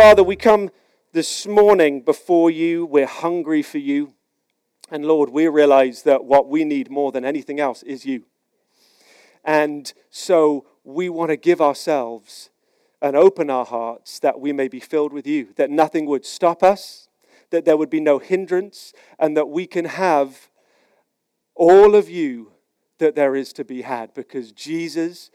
Father, we come this morning before you. We're hungry for you. And Lord, we realize that what we need more than anything else is you. And so we want to give ourselves and open our hearts that we may be filled with you, that nothing would stop us, that there would be no hindrance, and that we can have all of you that there is to be had. Because Jesus,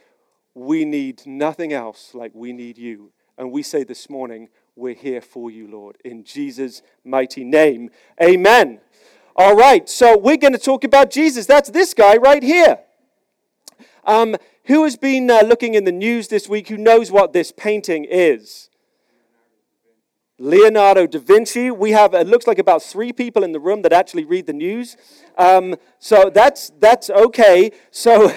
we need nothing else like we need you. And we say this morning, we're here for you, Lord, in Jesus' mighty name. Amen. All right, so we're going to talk about Jesus. That's this guy right here. Um, who has been uh, looking in the news this week? Who knows what this painting is? Leonardo da Vinci. We have, it looks like about three people in the room that actually read the news. Um, so that's, that's okay. So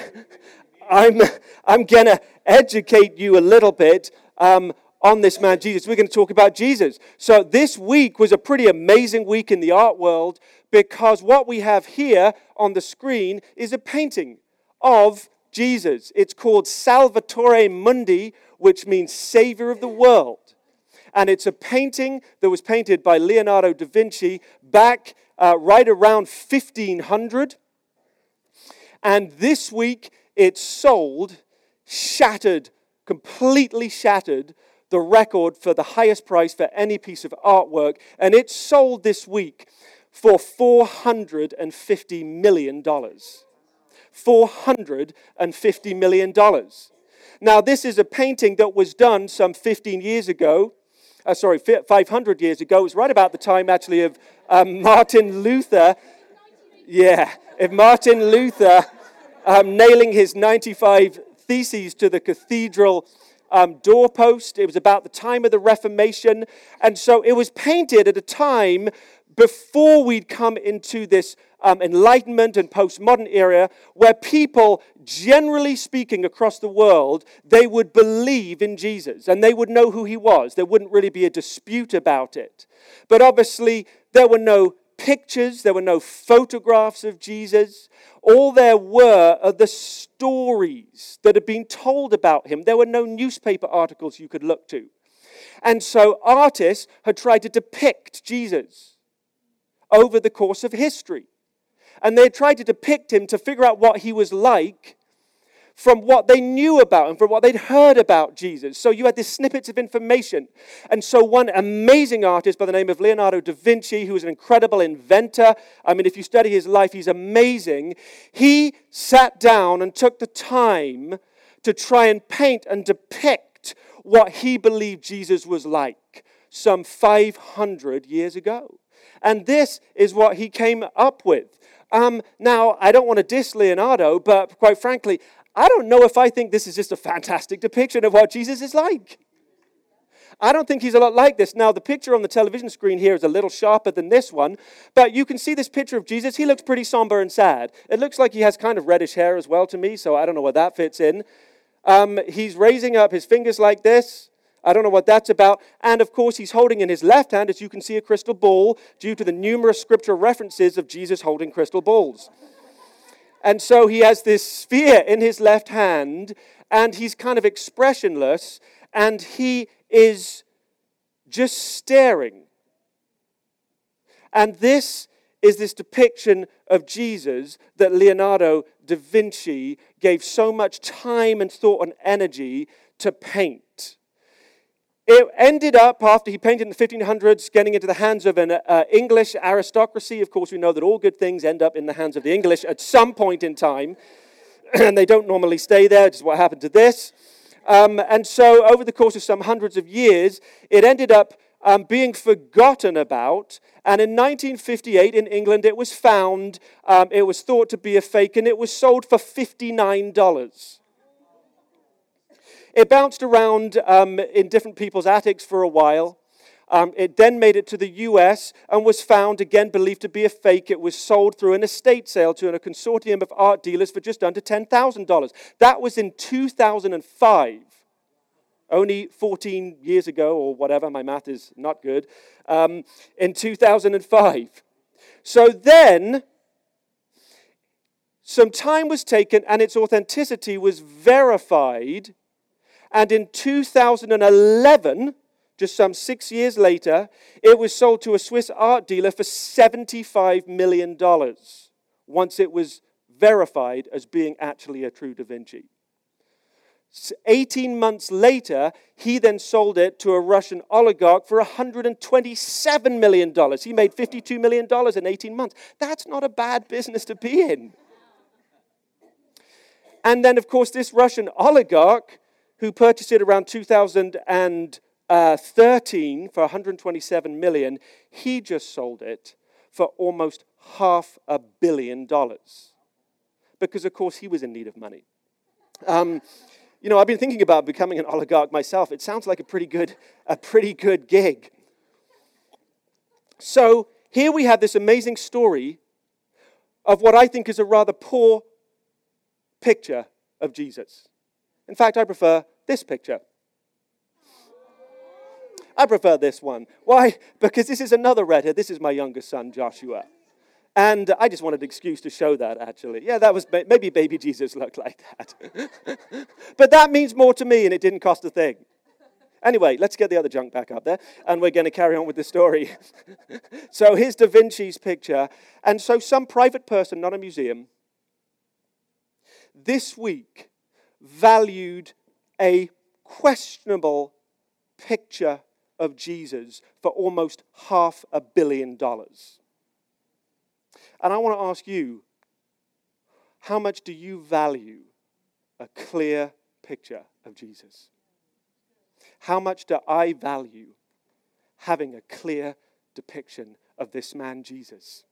I'm, I'm going to educate you a little bit um, on this man, Jesus. We're going to talk about Jesus. So this week was a pretty amazing week in the art world because what we have here on the screen is a painting of Jesus. It's called Salvator Mundi, which means Savior of the World. And it's a painting that was painted by Leonardo da Vinci back uh, right around 1500. And this week it sold, shattered, completely shattered the record for the highest price for any piece of artwork. And it sold this week for $450 million. $450 million. Now, this is a painting that was done some 15 years ago. Uh, sorry, 500 years ago. It was right about the time, actually, of um, Martin Luther. Yeah, of Martin Luther um, nailing his 95 theses to the cathedral um, doorpost. It was about the time of the Reformation. And so it was painted at a time before we'd come into this um, Enlightenment and postmodern era where people, generally speaking, across the world, they would believe in Jesus and they would know who he was. There wouldn't really be a dispute about it. But obviously, there were no pictures, there were no photographs of Jesus. All there were are the stories that had been told about him. There were no newspaper articles you could look to. And so artists had tried to depict Jesus over the course of history. And they had tried to depict him to figure out what he was like from what they knew about and from what they'd heard about Jesus. So you had these snippets of information. And so one amazing artist by the name of Leonardo da Vinci, who was an incredible inventor, I mean, if you study his life, he's amazing. He sat down and took the time to try and paint and depict what he believed Jesus was like some 500 years ago. And this is what he came up with. Um, now, I don't want to diss Leonardo, but quite frankly, I don't know if I think this is just a fantastic depiction of what Jesus is like. I don't think he's a lot like this. Now, the picture on the television screen here is a little sharper than this one, but you can see this picture of Jesus. He looks pretty somber and sad. It looks like he has kind of reddish hair as well to me, so I don't know where that fits in. Um, he's raising up his fingers like this. I don't know what that's about. And of course, he's holding in his left hand, as you can see, a crystal ball due to the numerous scripture references of Jesus holding crystal balls. And so he has this sphere in his left hand, and he's kind of expressionless, and he is just staring. And this is this depiction of Jesus that Leonardo da Vinci gave so much time and thought and energy to paint. It ended up, after he painted in the 1500s, getting into the hands of an uh, English aristocracy. Of course, we know that all good things end up in the hands of the English at some point in time, and they don't normally stay there, which is what happened to this. Um, and so, over the course of some hundreds of years, it ended up um, being forgotten about. And in 1958 in England, it was found, um, it was thought to be a fake, and it was sold for $59. It bounced around um, in different people's attics for a while. Um, it then made it to the US and was found, again believed to be a fake. It was sold through an estate sale to a consortium of art dealers for just under $10,000. That was in 2005, only 14 years ago, or whatever. My math is not good. Um, in 2005. So then, some time was taken and its authenticity was verified and in 2011, just some six years later, it was sold to a Swiss art dealer for $75 million once it was verified as being actually a true Da Vinci. 18 months later, he then sold it to a Russian oligarch for $127 million. He made $52 million in 18 months. That's not a bad business to be in. And then, of course, this Russian oligarch who purchased it around 2013 for 127 million, he just sold it for almost half a billion dollars. Because, of course, he was in need of money. Um, you know, I've been thinking about becoming an oligarch myself. It sounds like a pretty good, a pretty good gig. So here we have this amazing story of what I think is a rather poor picture of Jesus. In fact, I prefer this picture. I prefer this one. Why? Because this is another redhead. This is my youngest son, Joshua. And I just wanted an excuse to show that, actually. Yeah, that was maybe baby Jesus looked like that. but that means more to me, and it didn't cost a thing. Anyway, let's get the other junk back up there, and we're going to carry on with the story. so here's Da Vinci's picture. And so, some private person, not a museum, this week valued a questionable picture of Jesus for almost half a billion dollars. And I want to ask you how much do you value a clear picture of Jesus? How much do I value having a clear depiction of this man, Jesus?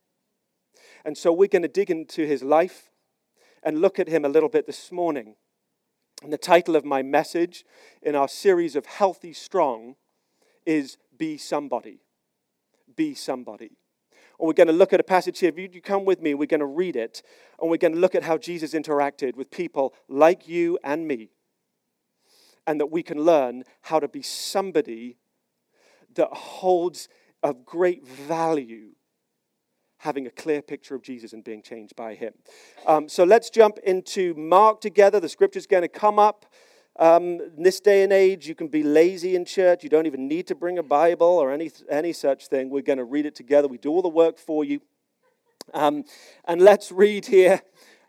And so we're going to dig into his life and look at him a little bit this morning. And the title of my message in our series of Healthy Strong is Be Somebody. Be Somebody. And we're going to look at a passage here. If you come with me, we're going to read it, and we're going to look at how Jesus interacted with people like you and me. And that we can learn how to be somebody that holds of great value having a clear picture of Jesus and being changed by him. Um, so let's jump into Mark together. The scripture's going to come up. Um, in this day and age, you can be lazy in church. You don't even need to bring a Bible or any, any such thing. We're going to read it together. We do all the work for you. Um, and let's read here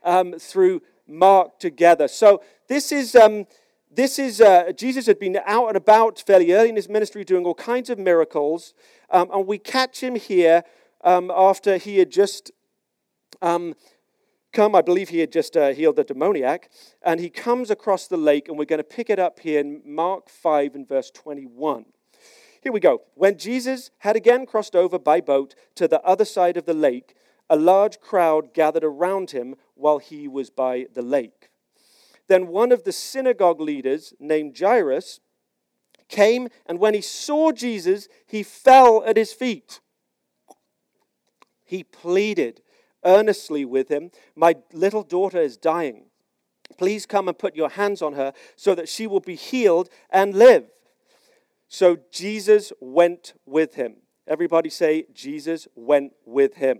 um, through Mark together. So this is. Um, this is uh, Jesus had been out and about fairly early in his ministry doing all kinds of miracles, um, and we catch him here um, after he had just um, come. I believe he had just uh, healed the demoniac. And he comes across the lake, and we're going to pick it up here in Mark 5 and verse 21. Here we go. When Jesus had again crossed over by boat to the other side of the lake, a large crowd gathered around him while he was by the lake. Then one of the synagogue leaders, named Jairus, came, and when he saw Jesus, he fell at his feet he pleaded earnestly with him, My little daughter is dying. Please come and put your hands on her so that she will be healed and live. So Jesus went with him. Everybody say, Jesus went with him.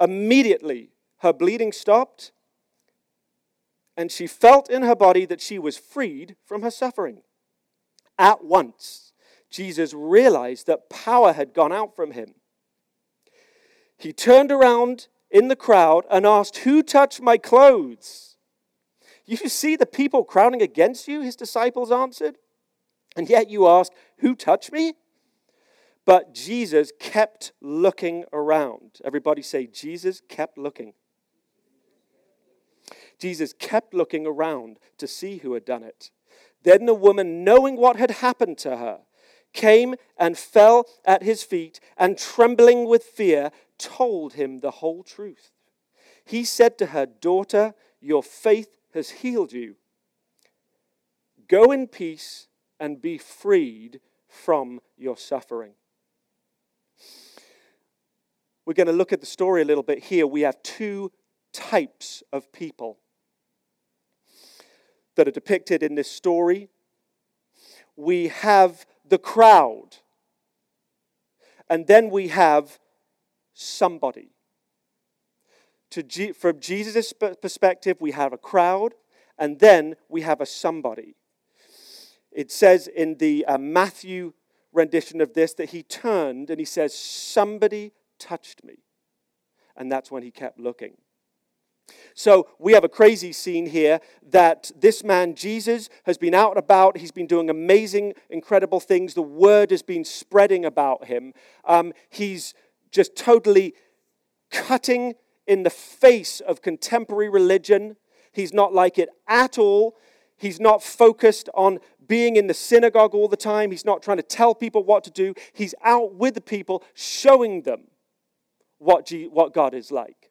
Immediately, her bleeding stopped, and she felt in her body that she was freed from her suffering. At once, Jesus realized that power had gone out from him. He turned around in the crowd and asked, Who touched my clothes? You see the people crowding against you, his disciples answered. And yet you ask, Who touched me? But Jesus kept looking around. Everybody say, Jesus kept looking. Jesus kept looking around to see who had done it. Then the woman, knowing what had happened to her, came and fell at his feet, and trembling with fear, told him the whole truth. He said to her, Daughter, your faith has healed you. Go in peace and be freed from your suffering. We're going to look at the story a little bit here. We have two types of people that are depicted in this story. We have the crowd, and then we have somebody. To, from Jesus' perspective, we have a crowd, and then we have a somebody. It says in the uh, Matthew rendition of this that he turned and he says, Somebody touched me. And that's when he kept looking. So we have a crazy scene here that this man, Jesus, has been out and about. He's been doing amazing, incredible things. The word has been spreading about him. Um, he's just totally cutting in the face of contemporary religion. He's not like it at all. He's not focused on being in the synagogue all the time. He's not trying to tell people what to do. He's out with the people, showing them what, G- what God is like.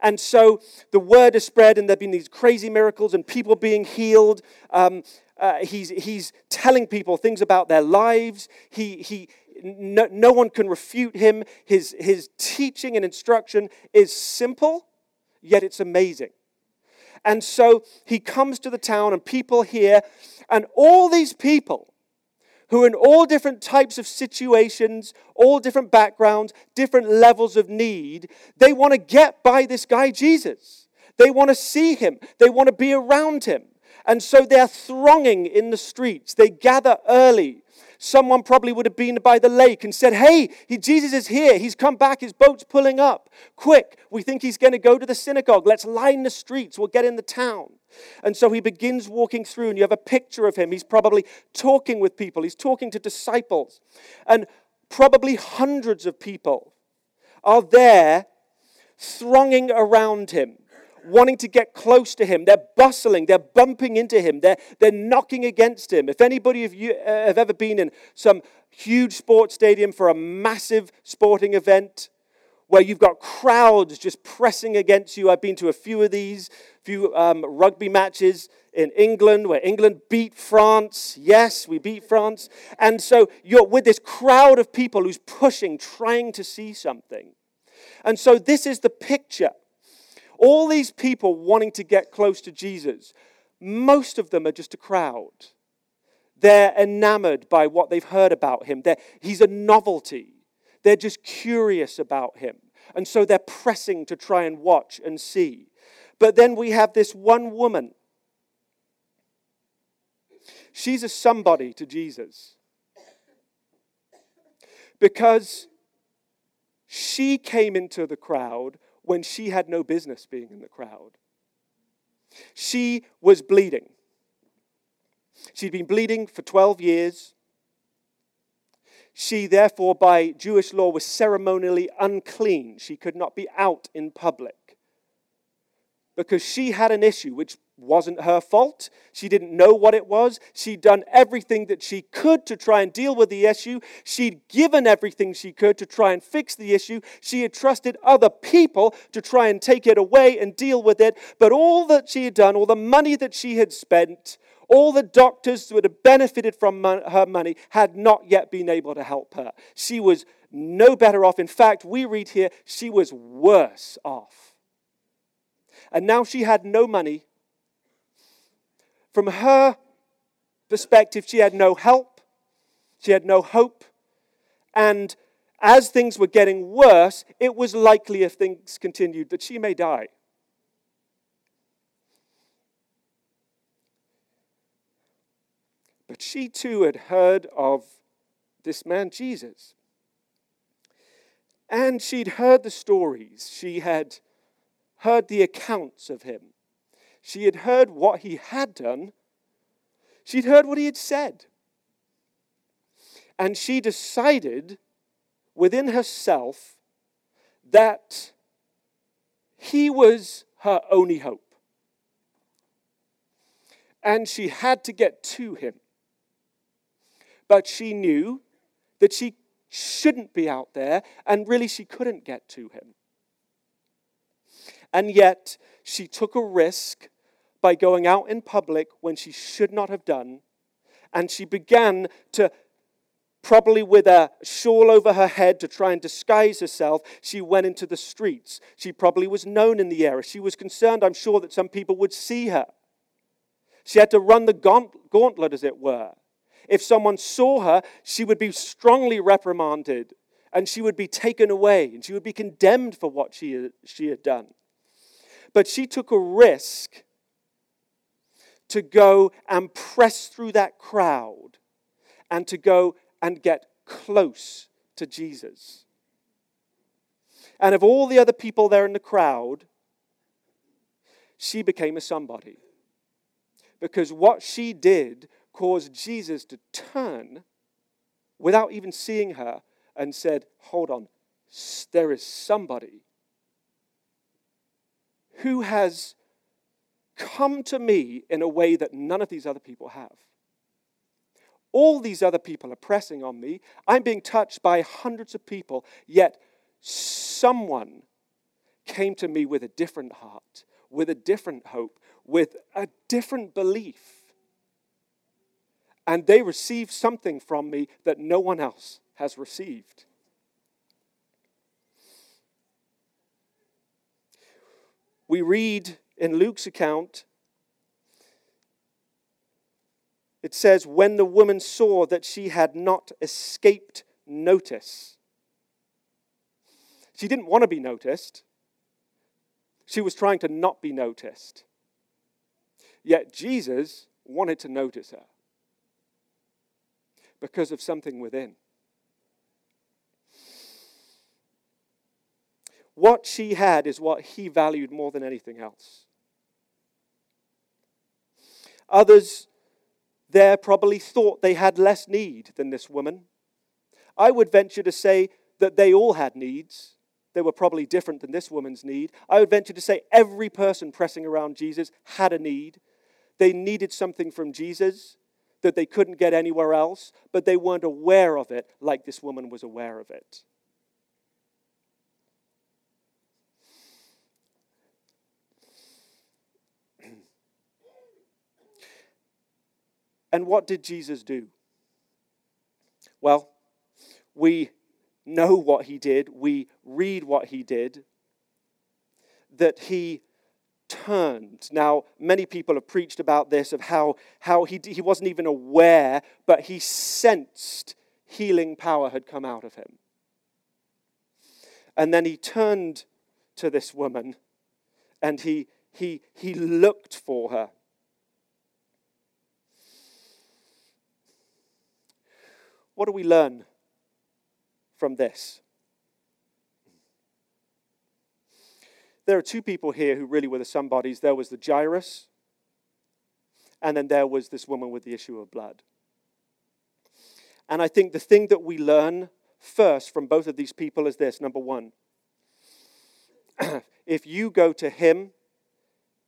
And so the word is spread, and there have been these crazy miracles and people being healed. Um, uh, he's, he's telling people things about their lives. He, he, no, no one can refute him. His, his teaching and instruction is simple, yet it's amazing. And so he comes to the town, and people hear, and all these people who in all different types of situations, all different backgrounds, different levels of need, they want to get by this guy Jesus. They want to see him, they want to be around him. And so they're thronging in the streets. They gather early Someone probably would have been by the lake and said, Hey, he, Jesus is here. He's come back. His boat's pulling up. Quick, we think he's going to go to the synagogue. Let's line the streets. We'll get in the town. And so he begins walking through, and you have a picture of him. He's probably talking with people, he's talking to disciples. And probably hundreds of people are there thronging around him wanting to get close to him. They're bustling, they're bumping into him, they're, they're knocking against him. If anybody of you uh, have ever been in some huge sports stadium for a massive sporting event, where you've got crowds just pressing against you. I've been to a few of these, few um, rugby matches in England where England beat France. Yes, we beat France. And so you're with this crowd of people who's pushing, trying to see something. And so this is the picture all these people wanting to get close to Jesus, most of them are just a crowd. They're enamored by what they've heard about him. They're, he's a novelty. They're just curious about him. And so they're pressing to try and watch and see. But then we have this one woman. She's a somebody to Jesus. Because she came into the crowd when she had no business being in the crowd. She was bleeding. She'd been bleeding for 12 years. She, therefore, by Jewish law, was ceremonially unclean. She could not be out in public because she had an issue which wasn't her fault. She didn't know what it was. She'd done everything that she could to try and deal with the issue. She'd given everything she could to try and fix the issue. She had trusted other people to try and take it away and deal with it. But all that she had done, all the money that she had spent, all the doctors that had benefited from her money had not yet been able to help her. She was no better off. In fact, we read here, she was worse off. And now she had no money from her perspective, she had no help, she had no hope, and as things were getting worse, it was likely if things continued that she may die. But she too had heard of this man Jesus. And she'd heard the stories. She had heard the accounts of him. She had heard what he had done, she'd heard what he had said. And she decided within herself that he was her only hope. And she had to get to him. But she knew that she shouldn't be out there, and really she couldn't get to him. And yet, she took a risk by going out in public when she should not have done And she began to, probably with a shawl over her head to try and disguise herself, she went into the streets. She probably was known in the area. She was concerned, I'm sure, that some people would see her. She had to run the gauntlet, as it were. If someone saw her, she would be strongly reprimanded and she would be taken away and she would be condemned for what she, she had done. But she took a risk to go and press through that crowd and to go and get close to Jesus. And of all the other people there in the crowd, she became a somebody. Because what she did caused Jesus to turn without even seeing her and said, Hold on, there is somebody who has come to me in a way that none of these other people have. All these other people are pressing on me. I'm being touched by hundreds of people, yet someone came to me with a different heart, with a different hope, with a different belief. And they received something from me that no one else has received. We read in Luke's account, it says, When the woman saw that she had not escaped notice, she didn't want to be noticed. She was trying to not be noticed. Yet Jesus wanted to notice her because of something within. What she had is what he valued more than anything else. Others there probably thought they had less need than this woman. I would venture to say that they all had needs. They were probably different than this woman's need. I would venture to say every person pressing around Jesus had a need. They needed something from Jesus that they couldn't get anywhere else, but they weren't aware of it like this woman was aware of it. And what did Jesus do? Well, we know what he did, we read what he did, that he turned. Now, many people have preached about this of how, how he, he wasn't even aware, but he sensed healing power had come out of him. And then he turned to this woman and he, he, he looked for her. What do we learn from this? There are two people here who really were the somebodies. There was the Jairus, and then there was this woman with the issue of blood. And I think the thing that we learn first from both of these people is this number one, if you go to him,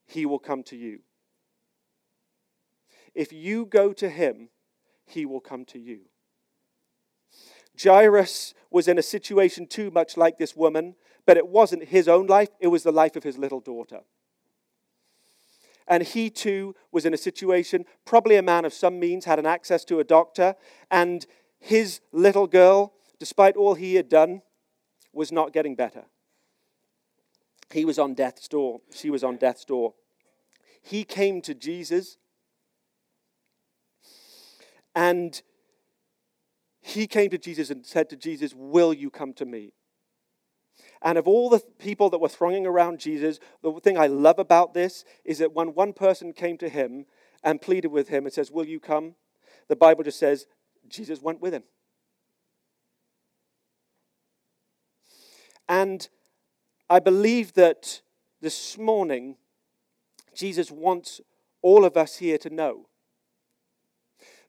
he will come to you. If you go to him, he will come to you. Jairus was in a situation too much like this woman but it wasn't his own life, it was the life of his little daughter. And he too was in a situation, probably a man of some means, had an access to a doctor, and his little girl, despite all he had done, was not getting better. He was on death's door. She was on death's door. He came to Jesus, and he came to Jesus and said to Jesus, Will you come to me? And of all the people that were thronging around Jesus, the thing I love about this is that when one person came to him and pleaded with him and says, Will you come? The Bible just says, Jesus went with him. And I believe that this morning, Jesus wants all of us here to know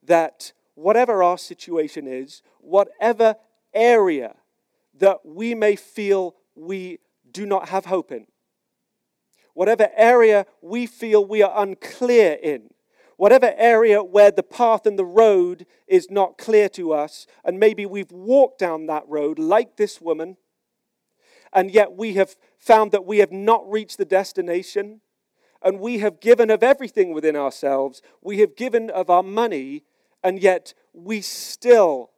that whatever our situation is, whatever area that we may feel we do not have hope in, whatever area we feel we are unclear in, whatever area where the path and the road is not clear to us, and maybe we've walked down that road like this woman, and yet we have found that we have not reached the destination, and we have given of everything within ourselves, we have given of our money, and yet we still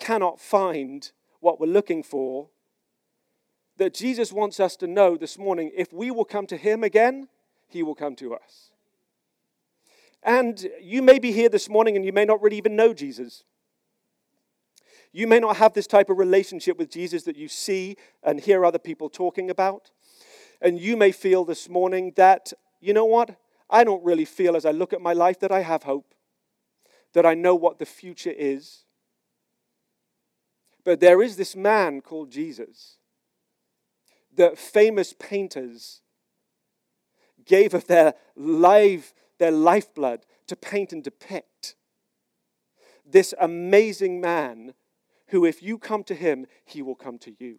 cannot find what we're looking for, that Jesus wants us to know this morning if we will come to Him again, He will come to us. And you may be here this morning and you may not really even know Jesus. You may not have this type of relationship with Jesus that you see and hear other people talking about. And you may feel this morning that, you know what? I don't really feel as I look at my life that I have hope, that I know what the future is. But there is this man called Jesus that famous painters gave of their life, their lifeblood to paint and depict. This amazing man who, if you come to him, he will come to you.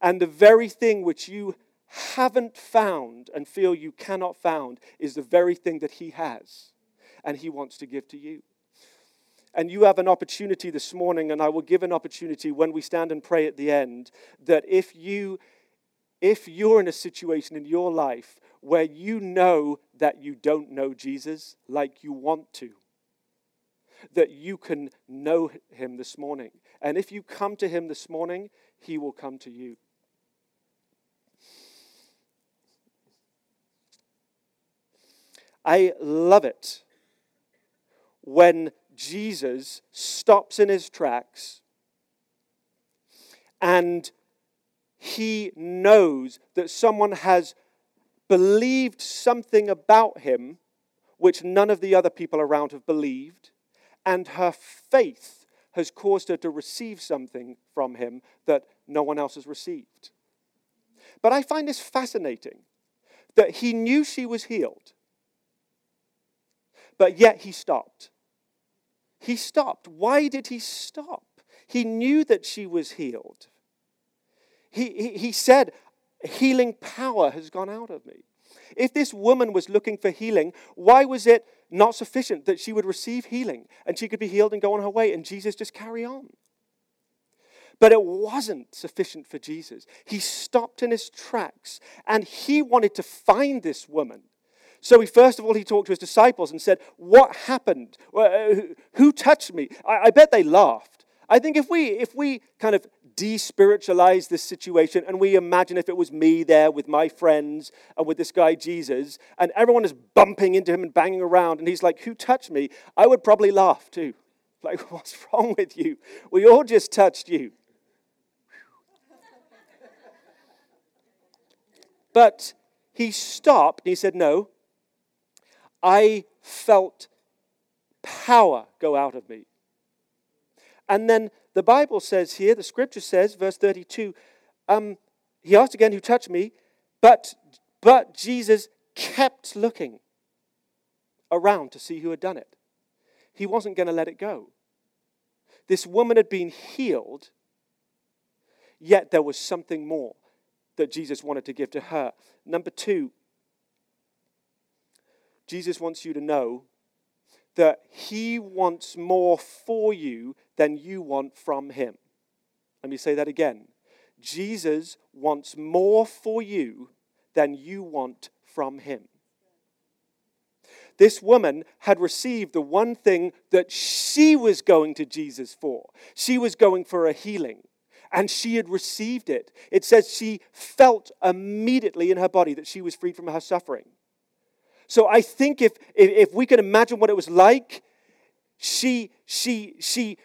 And the very thing which you haven't found and feel you cannot found is the very thing that he has and he wants to give to you. And you have an opportunity this morning, and I will give an opportunity when we stand and pray at the end, that if you if you're in a situation in your life where you know that you don't know Jesus like you want to, that you can know him this morning. And if you come to him this morning, he will come to you. I love it when Jesus stops in his tracks and he knows that someone has believed something about him which none of the other people around have believed, and her faith has caused her to receive something from him that no one else has received. But I find this fascinating that he knew she was healed, but yet he stopped. He stopped. Why did he stop? He knew that she was healed. He, he, he said, Healing power has gone out of me. If this woman was looking for healing, why was it not sufficient that she would receive healing and she could be healed and go on her way and Jesus just carry on? But it wasn't sufficient for Jesus. He stopped in his tracks and he wanted to find this woman. So he first of all he talked to his disciples and said, "What happened? Uh, who touched me?" I, I bet they laughed. I think if we if we kind of despiritualize this situation and we imagine if it was me there with my friends and with this guy Jesus and everyone is bumping into him and banging around and he's like, "Who touched me?" I would probably laugh too. Like, what's wrong with you? We all just touched you. But he stopped and he said, No, I felt power go out of me. And then the Bible says here, the scripture says, verse 32, um, he asked again, Who touched me? But, but Jesus kept looking around to see who had done it. He wasn't going to let it go. This woman had been healed, yet there was something more that Jesus wanted to give to her. Number two, Jesus wants you to know that he wants more for you than you want from him. Let me say that again. Jesus wants more for you than you want from him. This woman had received the one thing that she was going to Jesus for. She was going for a healing, and she had received it. It says she felt immediately in her body that she was freed from her suffering. So I think if, if we can imagine what it was like, she, she, she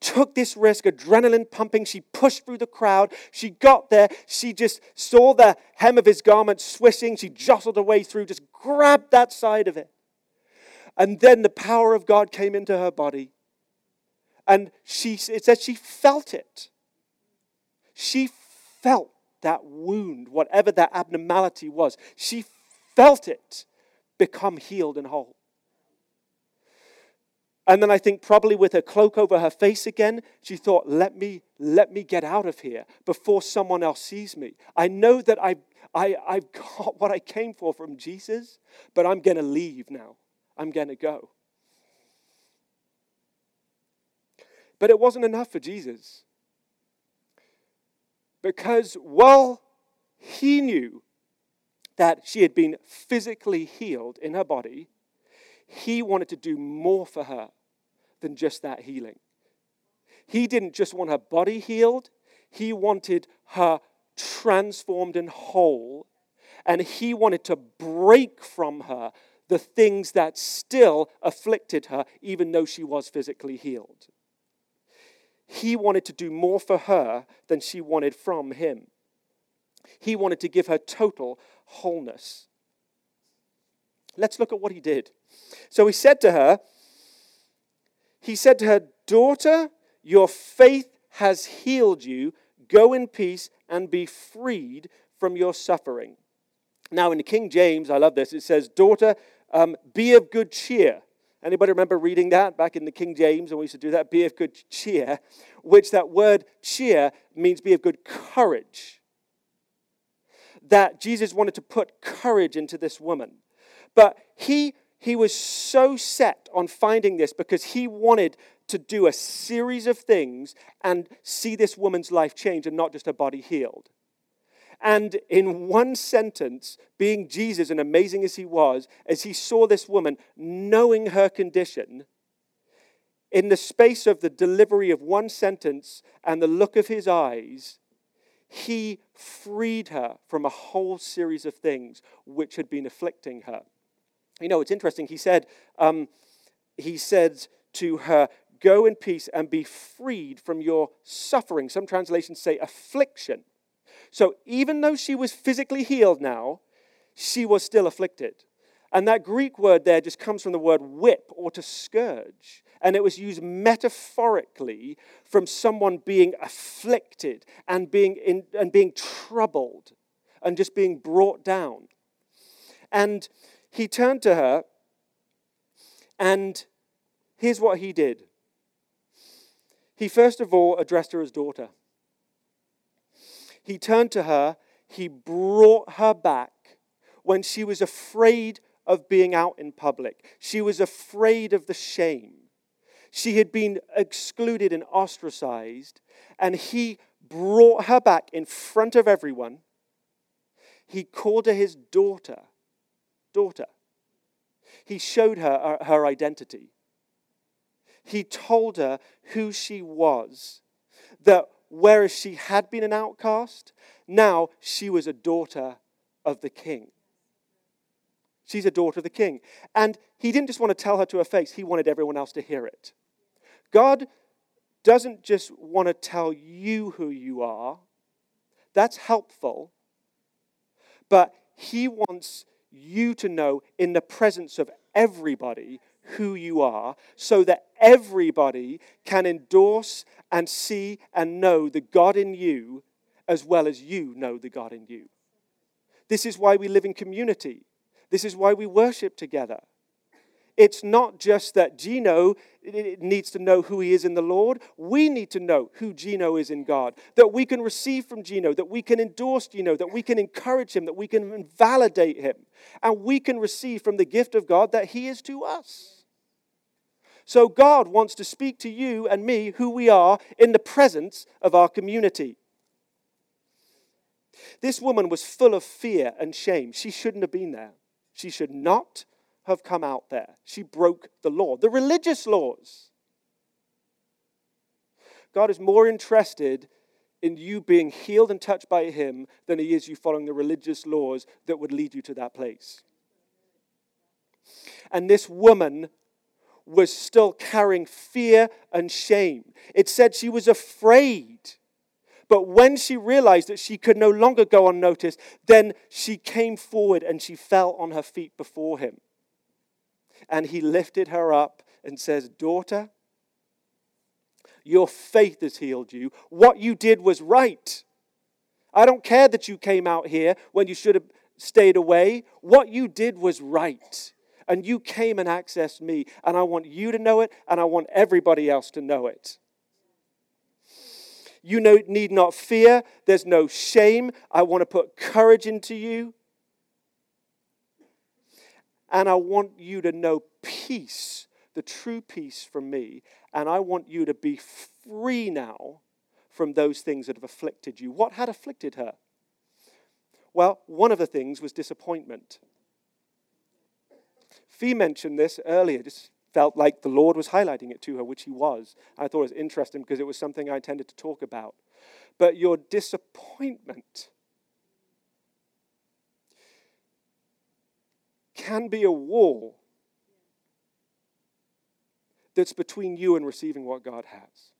took this risk, adrenaline pumping. She pushed through the crowd. She got there. She just saw the hem of his garment swishing. She jostled her way through, just grabbed that side of it. And then the power of God came into her body. And she, it says she felt it. She felt that wound, whatever that abnormality was. She felt it become healed and whole. And then I think probably with her cloak over her face again, she thought, let me, let me get out of here before someone else sees me. I know that I, I, I've got what I came for from Jesus, but I'm going to leave now. I'm going to go. But it wasn't enough for Jesus. Because while he knew that she had been physically healed in her body, he wanted to do more for her than just that healing. He didn't just want her body healed, he wanted her transformed and whole. And he wanted to break from her the things that still afflicted her, even though she was physically healed. He wanted to do more for her than she wanted from him. He wanted to give her total wholeness. Let's look at what he did. So he said to her, he said to her, Daughter, your faith has healed you. Go in peace and be freed from your suffering. Now, in the King James, I love this, it says, Daughter, um, be of good cheer. Anybody remember reading that back in the King James when we used to do that? Be of good cheer, which that word cheer means be of good courage. That Jesus wanted to put courage into this woman. But he, he was so set on finding this because he wanted to do a series of things and see this woman's life change and not just her body healed. And in one sentence, being Jesus and amazing as he was, as he saw this woman, knowing her condition, in the space of the delivery of one sentence and the look of his eyes, he freed her from a whole series of things which had been afflicting her. You know, it's interesting. He said, um, he said to her, Go in peace and be freed from your suffering. Some translations say affliction. So even though she was physically healed now, she was still afflicted. And that Greek word there just comes from the word whip or to scourge. And it was used metaphorically from someone being afflicted and being, in, and being troubled and just being brought down. And he turned to her, and here's what he did. He first of all addressed her as daughter. He turned to her, he brought her back when she was afraid of being out in public. She was afraid of the shame. She had been excluded and ostracized, and he brought her back in front of everyone. He called her his daughter. Daughter. He showed her uh, her identity. He told her who she was. That whereas she had been an outcast, now she was a daughter of the king. She's a daughter of the king. And he didn't just want to tell her to her face, he wanted everyone else to hear it. God doesn't just want to tell you who you are, that's helpful, but he wants you to know in the presence of everybody who you are so that everybody can endorse and see and know the God in you as well as you know the God in you. This is why we live in community. This is why we worship together. It's not just that Gino needs to know who he is in the Lord. We need to know who Gino is in God. That we can receive from Gino, that we can endorse Gino, that we can encourage him, that we can validate him. And we can receive from the gift of God that he is to us. So God wants to speak to you and me who we are in the presence of our community. This woman was full of fear and shame. She shouldn't have been there. She should not have come out there. She broke the law, the religious laws. God is more interested in you being healed and touched by Him than He is you following the religious laws that would lead you to that place. And this woman was still carrying fear and shame. It said she was afraid. But when she realized that she could no longer go unnoticed, then she came forward and she fell on her feet before him. And he lifted her up and says, Daughter, your faith has healed you. What you did was right. I don't care that you came out here when you should have stayed away. What you did was right and you came and accessed me. And I want you to know it, and I want everybody else to know it. You know, need not fear. There's no shame. I want to put courage into you. And I want you to know peace, the true peace from me. And I want you to be free now from those things that have afflicted you. What had afflicted her? Well, one of the things was disappointment Fee mentioned this earlier, just felt like the Lord was highlighting it to her, which He was. I thought it was interesting because it was something I intended to talk about. But your disappointment can be a wall that's between you and receiving what God has.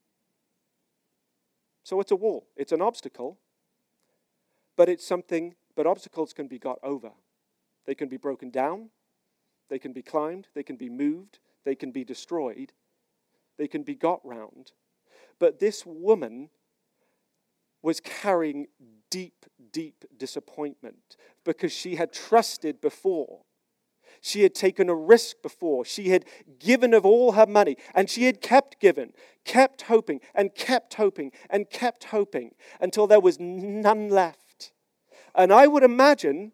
So it's a wall, it's an obstacle, but it's something, but obstacles can be got over. They can be broken down, they can be climbed, they can be moved, they can be destroyed, they can be got round. But this woman was carrying deep, deep disappointment because she had trusted before. She had taken a risk before. She had given of all her money, and she had kept giving, kept hoping, and kept hoping, and kept hoping until there was none left. And I would imagine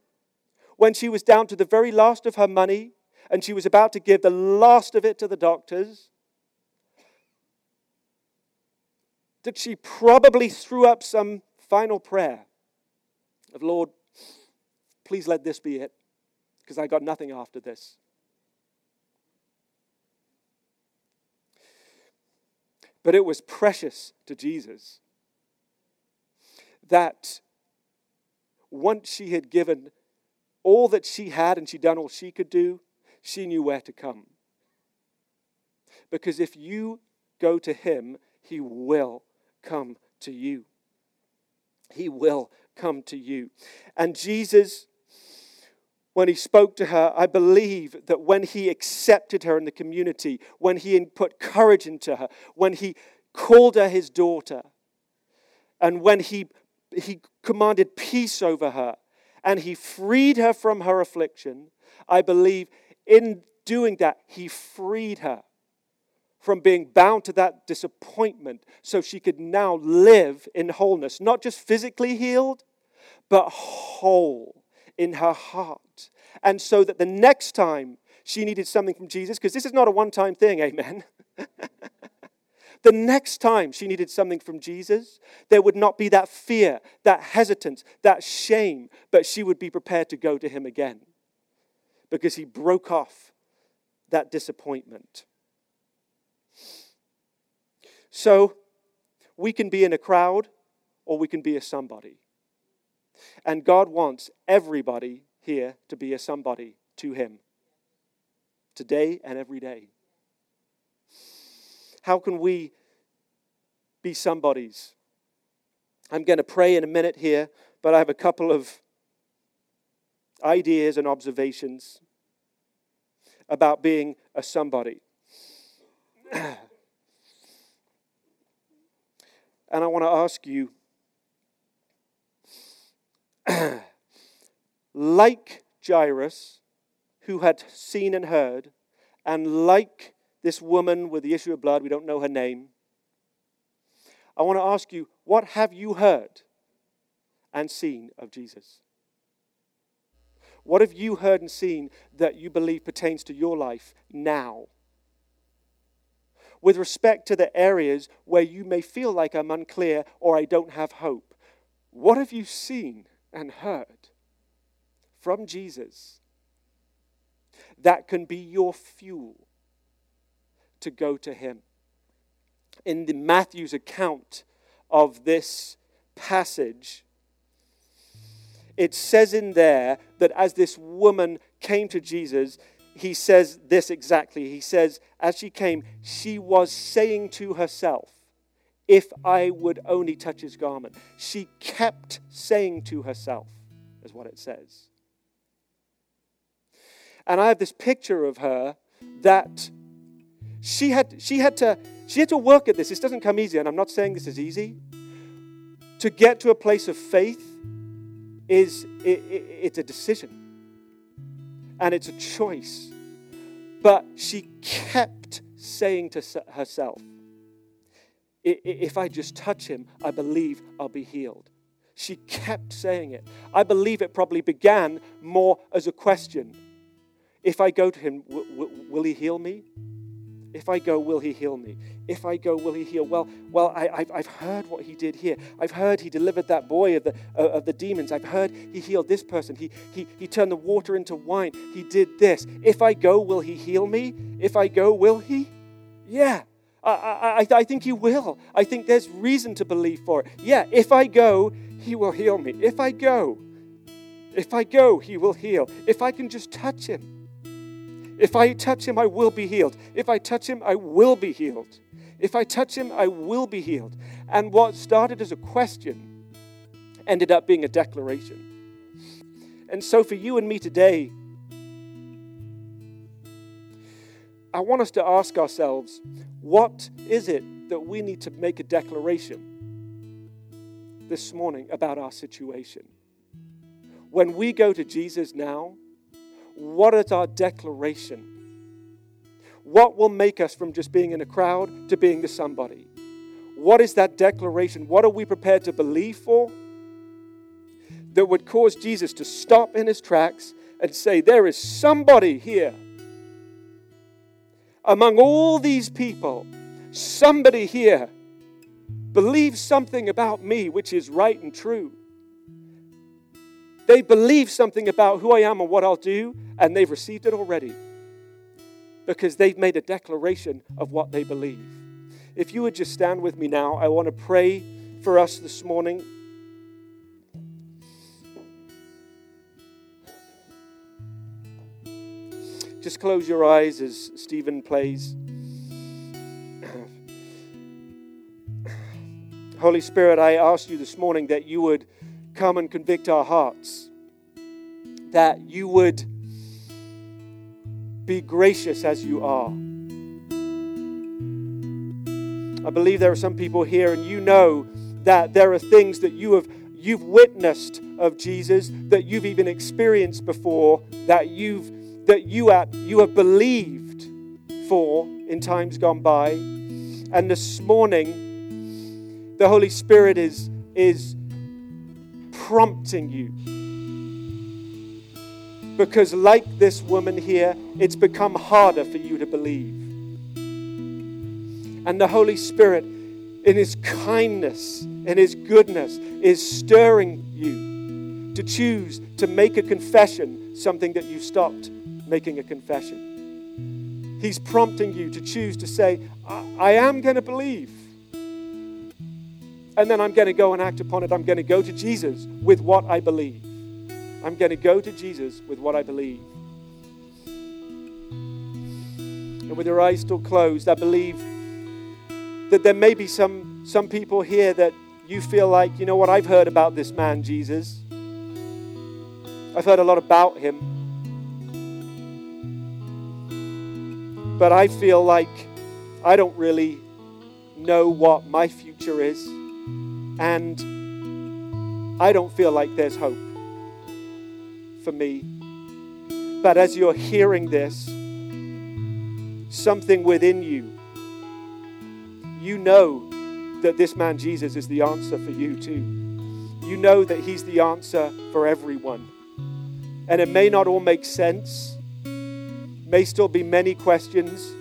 when she was down to the very last of her money and she was about to give the last of it to the doctors, that she probably threw up some final prayer of, Lord, please let this be it because I got nothing after this. But it was precious to Jesus that once she had given all that she had and she'd done all she could do, she knew where to come. Because if you go to him, he will come to you. He will come to you. And Jesus when he spoke to her, I believe that when he accepted her in the community, when he put courage into her, when he called her his daughter, and when he, he commanded peace over her, and he freed her from her affliction, I believe in doing that, he freed her from being bound to that disappointment so she could now live in wholeness, not just physically healed, but whole in her heart. And so that the next time she needed something from Jesus, because this is not a one time thing, amen. the next time she needed something from Jesus, there would not be that fear, that hesitance, that shame, but she would be prepared to go to him again because he broke off that disappointment. So we can be in a crowd or we can be a somebody. And God wants everybody here to be a somebody to Him today and every day. How can we be somebodies? I'm going to pray in a minute here, but I have a couple of ideas and observations about being a somebody. and I want to ask you like Jairus, who had seen and heard, and like this woman with the issue of blood, we don't know her name, I want to ask you, what have you heard and seen of Jesus? What have you heard and seen that you believe pertains to your life now? With respect to the areas where you may feel like I'm unclear or I don't have hope, what have you seen and heard from Jesus that can be your fuel to go to Him. In the Matthew's account of this passage, it says in there that as this woman came to Jesus, he says this exactly. He says, as she came, she was saying to herself, If I would only touch his garment. She kept saying to herself, is what it says. And I have this picture of her that she had, she had, to, she had to work at this. This doesn't come easy, and I'm not saying this is easy. To get to a place of faith is it, it, it's a decision and it's a choice. But she kept saying to herself, If I just touch him, I believe I'll be healed. She kept saying it. I believe it probably began more as a question if I go to him, w- w- will he heal me? If I go, will he heal me? If I go, will he heal? Well, well, I, have heard what he did here. I've heard he delivered that boy of the, uh, of the demons. I've heard he healed this person. He, he, he turned the water into wine. He did this. If I go, will he heal me? If I go, will he? Yeah, I, I, I think he will. I think there's reason to believe for it. Yeah, if I go, he will heal me. If I go, if I go, he will heal. If I can just touch him. If I touch him, I will be healed. If I touch him, I will be healed. If I touch him, I will be healed. And what started as a question ended up being a declaration. And so, for you and me today, I want us to ask ourselves what is it that we need to make a declaration this morning about our situation? When we go to Jesus now, what is our declaration? What will make us from just being in a crowd to being the somebody? What is that declaration? What are we prepared to believe for that would cause Jesus to stop in his tracks and say, There is somebody here among all these people, somebody here believes something about me which is right and true. They believe something about who I am and what I'll do, and they've received it already because they've made a declaration of what they believe. If you would just stand with me now, I want to pray for us this morning. Just close your eyes as Stephen plays. Holy Spirit, I ask you this morning that you would come and convict our hearts, that you would be gracious as you are. I believe there are some people here, and you know that there are things that you have you've witnessed of Jesus, that you've even experienced before, that you've that you at you have believed for in times gone by. And this morning, the Holy Spirit is is prompting you because, like this woman here, it's become harder for you to believe. And the Holy Spirit, in His kindness and His goodness, is stirring you to choose to make a confession, something that you stopped making a confession. He's prompting you to choose to say, I, I am going to believe. And then I'm going to go and act upon it. I'm going to go to Jesus with what I believe. I'm going to go to Jesus with what I believe. And with your eyes still closed, I believe that there may be some, some people here that you feel like, you know what, I've heard about this man, Jesus. I've heard a lot about him. But I feel like I don't really know what my future is. And I don't feel like there's hope for me. But as you're hearing this, something within you, you know that this man Jesus is the answer for you too. You know that he's the answer for everyone. And it may not all make sense, may still be many questions,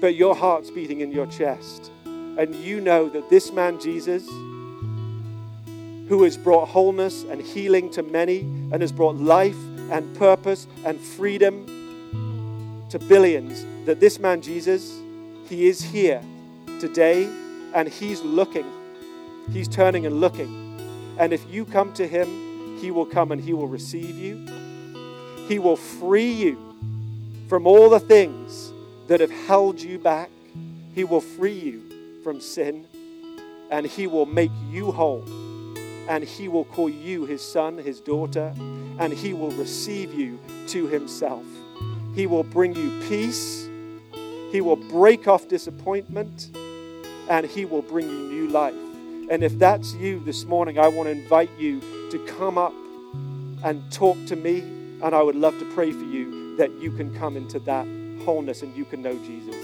but your heart's beating in your chest. And you know that this man Jesus who has brought wholeness and healing to many and has brought life and purpose and freedom to billions. That this man, Jesus, he is here today and he's looking. He's turning and looking. And if you come to him, he will come and he will receive you. He will free you from all the things that have held you back. He will free you from sin and he will make you whole and he will call you his son, his daughter, and he will receive you to himself. He will bring you peace, he will break off disappointment, and he will bring you new life. And if that's you this morning, I want to invite you to come up and talk to me, and I would love to pray for you that you can come into that wholeness and you can know Jesus.